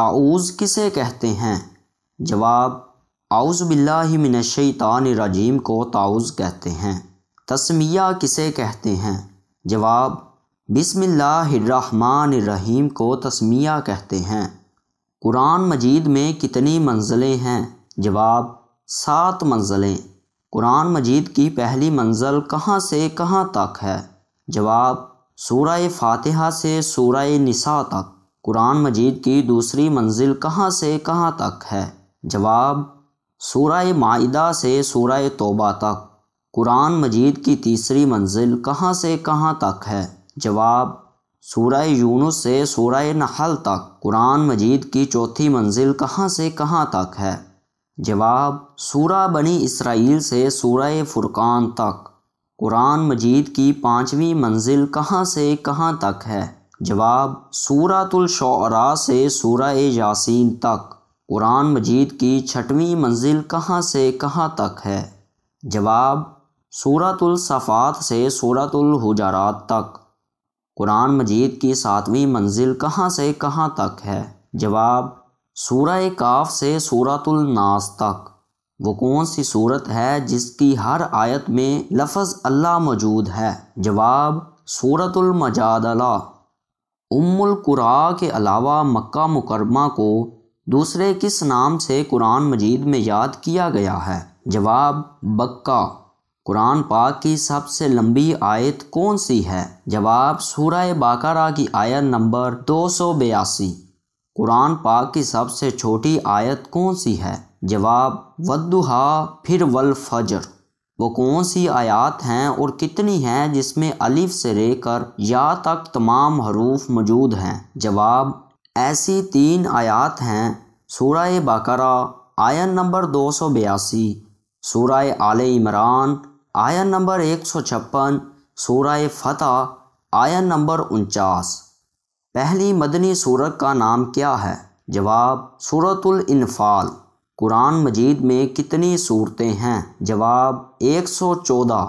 تعوذ کسے کہتے ہیں؟ جواب، اعوذ باللہ من الشیطان الرجیم کو تعوذ کہتے ہیں۔ تسمیہ کسے کہتے ہیں؟ جواب، بسم اللہ الرحمن الرحیم کو تسمیہ کہتے ہیں۔ قرآن مجید میں کتنی منزلیں ہیں؟ جواب، سات منزلیں۔ قرآن مجید کی پہلی منزل کہاں سے کہاں تک ہے؟ جواب، سورہ فاتحہ سے سورہ نساء تک۔ قرآن مجید کی دوسری منزل کہاں سے کہاں تک ہے؟ جواب، سورہ معدہ سے سورہ توبہ تک۔ قرآن مجید کی تیسری منزل کہاں سے کہاں تک ہے؟ جواب، سورہ یونس سے سورہ نحل تک۔ قرآن مجید کی چوتھی منزل کہاں سے کہاں تک ہے؟ جواب، سورہ بنی اسرائیل سے سورہ فرقان تک۔ قرآن مجید کی پانچویں منزل کہاں سے کہاں تک ہے؟ جواب سورۃ الشعراء سے سورہ یاسین تک۔ قرآن مجید کی چھٹویں منزل کہاں سے کہاں تک ہے؟ جواب سورۃ الصفات سے سورۃ الحجرات تک۔ قرآن مجید کی ساتویں منزل کہاں سے کہاں تک ہے؟ جواب، سورہ کاف سے سورۃ الناس تک۔ وہ کون سی صورت ہے جس کی ہر آیت میں لفظ اللہ موجود ہے؟ جواب سورت المجادلہ۔ ام القرا کے علاوہ مکہ مکرمہ کو دوسرے کس نام سے قرآن مجید میں یاد کیا گیا ہے؟ جواب، بکہ۔ قرآن پاک کی سب سے لمبی آیت کون سی ہے؟ جواب، سورہ باقرہ کی آیت نمبر دو سو بیاسی۔ قرآن پاک کی سب سے چھوٹی آیت کون سی ہے؟ جواب ودہا پھر والفجر وہ کون سی آیات ہیں اور کتنی ہیں جس میں الف سے رے کر یا تک تمام حروف موجود ہیں؟ جواب ایسی تین آیات ہیں۔ سورہ بقرہ، آیت نمبر دو سو بیاسی، سورہ آل عمران، آیت نمبر ایک سو چھپن، سورہ فتح، آیت نمبر انچاس۔ پہلی مدنی صورت کا نام کیا ہے؟ جواب صورت الانفال۔ قرآن مجید میں کتنی صورتیں ہیں؟ جواب ایک سو چودہ۔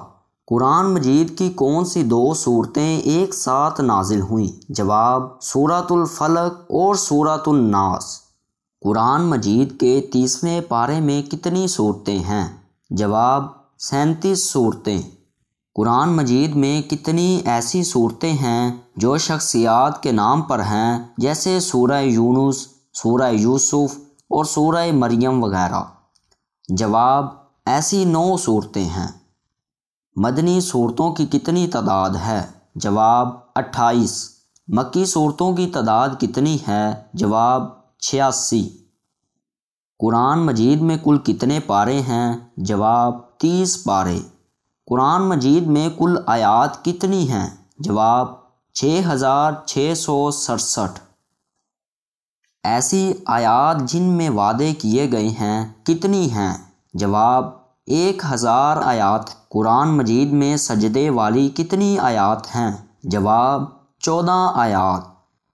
قرآن مجید کی کون سی دو صورتیں ایک ساتھ نازل ہوئیں؟ جواب صورت الفلق اور صورت الناس۔ قرآن مجید کے تیسویں پارے میں کتنی صورتیں ہیں؟ جواب سینتیس صورتیں۔ قرآن مجید میں کتنی ایسی صورتیں ہیں جو شخصیات کے نام پر ہیں؟ جیسے سورہ یونس سورہ یوسف اور سورہ مریم وغیرہ۔ جواب ایسی نو صورتیں ہیں۔ مدنی صورتوں کی کتنی تعداد ہے؟ جواب اٹھائیس۔ مکی صورتوں کی تعداد کتنی ہے؟ جواب چھیاسی۔ قرآن مجید میں کل کتنے پارے ہیں؟ جواب تیس پارے۔ قرآن مجید میں کل آیات کتنی ہیں؟ جواب چھ ہزار چھ سو سڑسٹھ۔ ایسی آیات جن میں وعدے کیے گئے ہیں، کتنی ہیں؟ جواب، ایک ہزار آیات۔ قرآن مجید میں سجدے والی کتنی آیات ہیں؟ جواب، چودہ آیات۔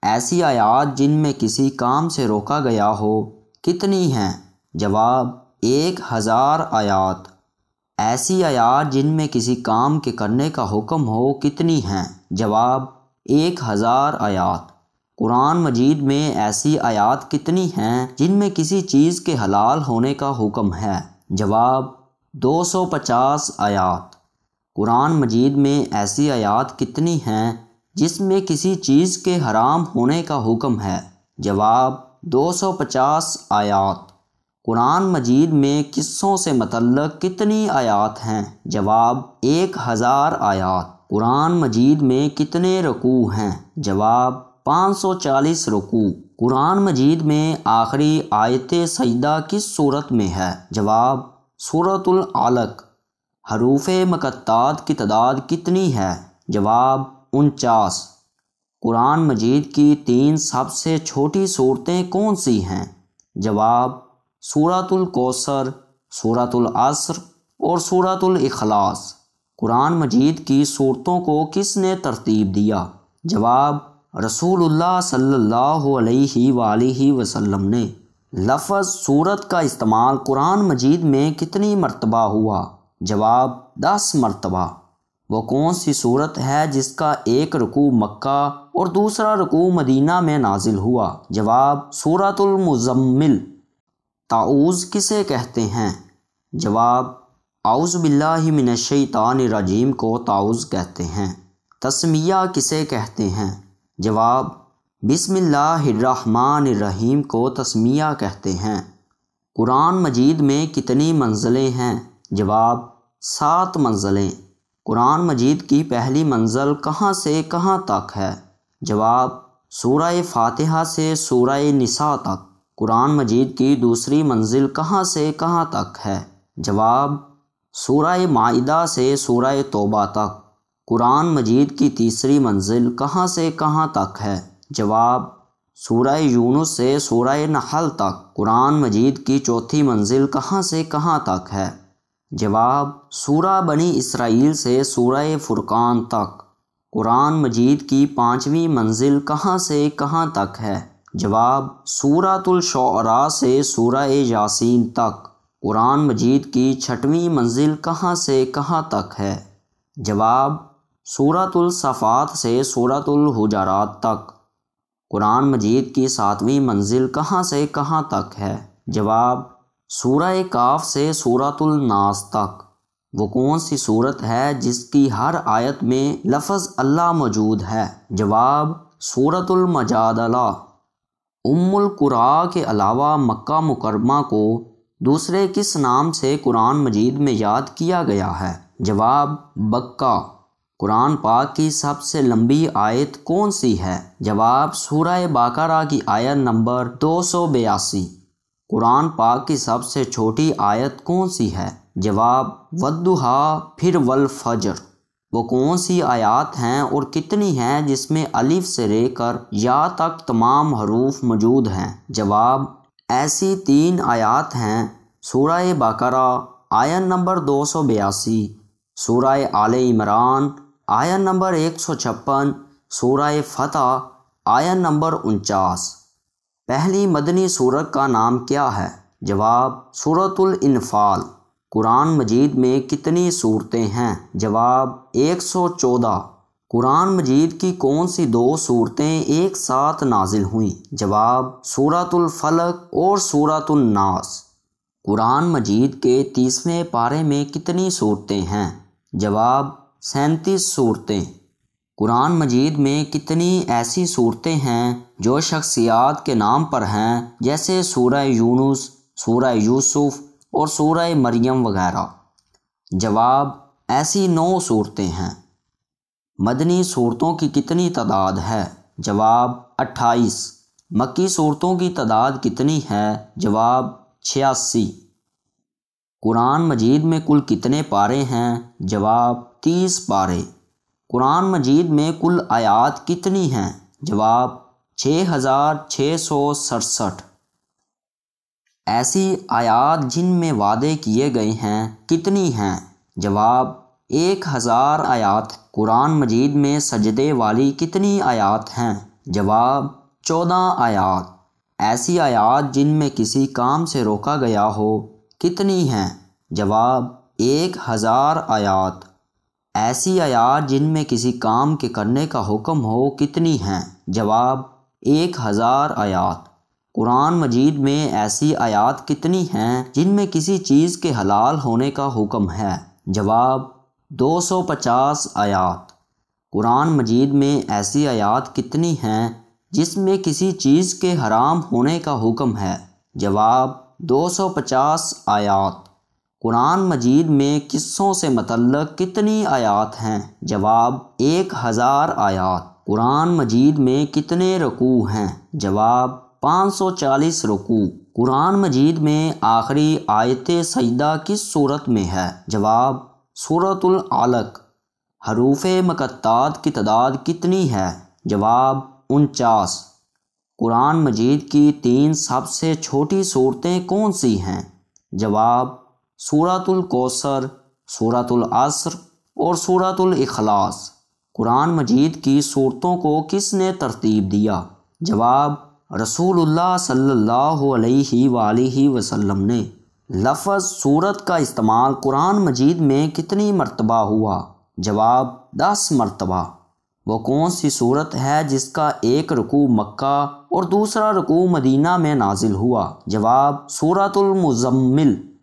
ایسی آیات جن میں کسی کام سے روکا گیا ہو، کتنی ہیں؟ جواب، ایک ہزار آیات۔ ایسی آیات جن میں کسی کام کے کرنے کا حکم ہو، کتنی ہیں؟ جواب، ایک ہزار آیات۔ قرآن مجید میں ایسی آیات کتنی ہیں جن میں کسی چیز کے حلال ہونے کا حکم ہے؟ جواب، دو سو پچاس آیات۔ قرآن مجید میں ایسی آیات کتنی ہیں جس میں کسی چیز کے حرام ہونے کا حکم ہے؟ جواب، دو سو پچاس آیات۔ قرآن مجید میں قصوں سے متعلق کتنی آیات ہیں؟ جواب، ایک ہزار آیات۔ قرآن مجید میں کتنے رکوع ہیں؟ جواب پانچ سو چالیس رکوع قرآن مجید میں آخری آیت سجدہ کس صورت میں ہے؟ جواب صورت العلق۔ حروف مقطعات کی تعداد کتنی ہے؟ جواب، انچاس۔ قرآن مجید کی تین سب سے چھوٹی صورتیں کون سی ہیں؟ جواب صورت الکوثر صورت العصر اور صورت الاخلاص۔ قرآن مجید کی صورتوں کو کس نے ترتیب دیا؟ جواب رسول اللہ صلی اللہ علیہ وآلہ وسلم نے لفظ صورت کا استعمال قرآن مجید میں کتنی مرتبہ ہوا؟ جواب، دس مرتبہ۔ وہ کون سی صورت ہے جس کا ایک رکوع مکہ اور دوسرا رکوع مدینہ میں نازل ہوا؟ جواب سورت المزمل۔ تعوذ کسے کہتے ہیں؟ جواب، اعوذ باللہ من الشیطان الرجیم کو تعوذ کہتے ہیں۔ تسمیہ کسے کہتے ہیں؟ جواب، بسم اللہ الرحمن الرحیم کو تسمیہ کہتے ہیں۔ قرآن مجید میں کتنی منزلیں ہیں؟ جواب، سات منزلیں۔ قرآن مجید کی پہلی منزل کہاں سے کہاں تک ہے؟ جواب، سورہ فاتحہ سے سورہ نساء تک۔ قرآن مجید کی دوسری منزل کہاں سے کہاں تک ہے؟ جواب، سورہ معدہ سے سورہ توبہ تک۔ قرآن مجید کی تیسری منزل کہاں سے کہاں تک ہے؟ جواب، سورہ یونس سے سورہ نحل تک۔ قرآن مجید کی چوتھی منزل کہاں سے کہاں تک ہے؟ جواب، سورہ بنی اسرائیل سے سورہ فرقان تک۔ قرآن مجید کی پانچویں منزل کہاں سے کہاں تک ہے؟ جواب، سورۃ الشعراء سے سورہ یاسین تک۔ قرآن مجید کی چھٹویں منزل کہاں سے کہاں تک ہے؟ جواب سورۃ الصفات سے سورۃ الحجرات تک۔ قرآن مجید کی ساتویں منزل کہاں سے کہاں تک ہے؟ جواب، سورہ کاف سے سورۃ الناس تک۔ وہ کون سی صورت ہے جس کی ہر آیت میں لفظ اللہ موجود ہے؟ جواب صورت المجادلہ۔ ام القرا کے علاوہ مکہ مکرمہ کو دوسرے کس نام سے قرآن مجید میں یاد کیا گیا ہے؟ جواب، بکہ۔ قرآن پاک کی سب سے لمبی آیت کون سی ہے؟ جواب سورہ باقرہ کی آیت نمبر دو سو بیاسی۔ قرآن پاک کی سب سے چھوٹی آیت کون سی ہے؟ جواب ودہا پھر والفجر۔ وہ کون سی آیات ہیں اور کتنی ہیں جس میں الف سے لے کر یا تک تمام حروف موجود ہیں؟ جواب ایسی تین آیات ہیں۔ سورہ بقرہ آیت نمبر دو سو بیاسی۔ سورہ آل عمران آیت نمبر ایک سو چھپن، سورہ فتح، آیت نمبر انچاس۔ پہلی مدنی صورت کا نام کیا ہے؟ جواب صورت الانفال۔ قرآن مجید میں کتنی صورتیں ہیں؟ جواب ایک سو چودہ۔ قرآن مجید کی کون سی دو صورتیں ایک ساتھ نازل ہوئیں؟ جواب صورت الفلق اور صورت الناس۔ قرآن مجید کے تیسویں پارے میں کتنی صورتیں ہیں؟ جواب سینتیس صورتیں۔ قرآن مجید میں کتنی ایسی صورتیں ہیں جو شخصیات کے نام پر ہیں، جیسے سورہ یونس، سورہ یوسف اور سورہ مریم وغیرہ۔ جواب ایسی نو صورتیں ہیں۔ مدنی صورتوں کی کتنی تعداد ہے؟ جواب اٹھائیس۔ مکی صورتوں کی تعداد کتنی ہے؟ جواب چھیاسی۔ قرآن مجید میں کل کتنے پارے ہیں؟ جواب تیس پارے۔ قرآن مجید میں کل آیات کتنی ہیں؟ جواب، چھ ہزار چھ سو سڑسٹھ۔ ایسی آیات جن میں وعدے کیے گئے ہیں، کتنی ہیں؟ جواب، ایک ہزار آیات۔ قرآن مجید میں سجدے والی کتنی آیات ہیں؟ جواب، چودہ آیات۔ ایسی آیات جن میں کسی کام سے روکا گیا ہو، کتنی ہیں؟ جواب، ایک ہزار آیات۔ ایسی آیات جن میں کسی کام کے کرنے کا حکم ہو کتنی ہیں؟ جواب، ایک ہزار آیات۔ قرآن مجید میں ایسی آیات کتنی ہیں جن میں کسی چیز کے حلال ہونے کا حکم ہے؟ جواب، دو سو پچاس آیات۔ قرآن مجید میں ایسی آیات کتنی ہیں جس میں کسی چیز کے حرام ہونے کا حکم ہے؟ جواب، دو سو پچاس آیات۔ قرآن مجید میں قصوں سے متعلق کتنی آیات ہیں؟ جواب، ایک ہزار آیات۔ قرآن مجید میں کتنے رکوع ہیں؟ جواب، پانچ سو چالیس رکوع۔ قرآن مجید میں آخری آیت سجدہ کس صورت میں ہے؟ جواب صورت العلق۔ حروف مقطعات کی تعداد کتنی ہے؟ جواب، انچاس۔ قرآن مجید کی تین سب سے چھوٹی صورتیں کون سی ہیں؟ جواب صورت الکوثر صورت العصر اور صورت الاخلاص۔ قرآن مجید کی صورتوں کو کس نے ترتیب دیا؟ جواب، رسول اللہ صلی اللہ علیہ وآلہ وسلم نے۔ لفظ صورت کا استعمال قرآن مجید میں کتنی مرتبہ ہوا؟ جواب، دس مرتبہ۔ وہ کون سی صورت ہے جس کا ایک رکوع مکہ اور دوسرا رکوع مدینہ میں نازل ہوا؟ جواب صورت المزمل۔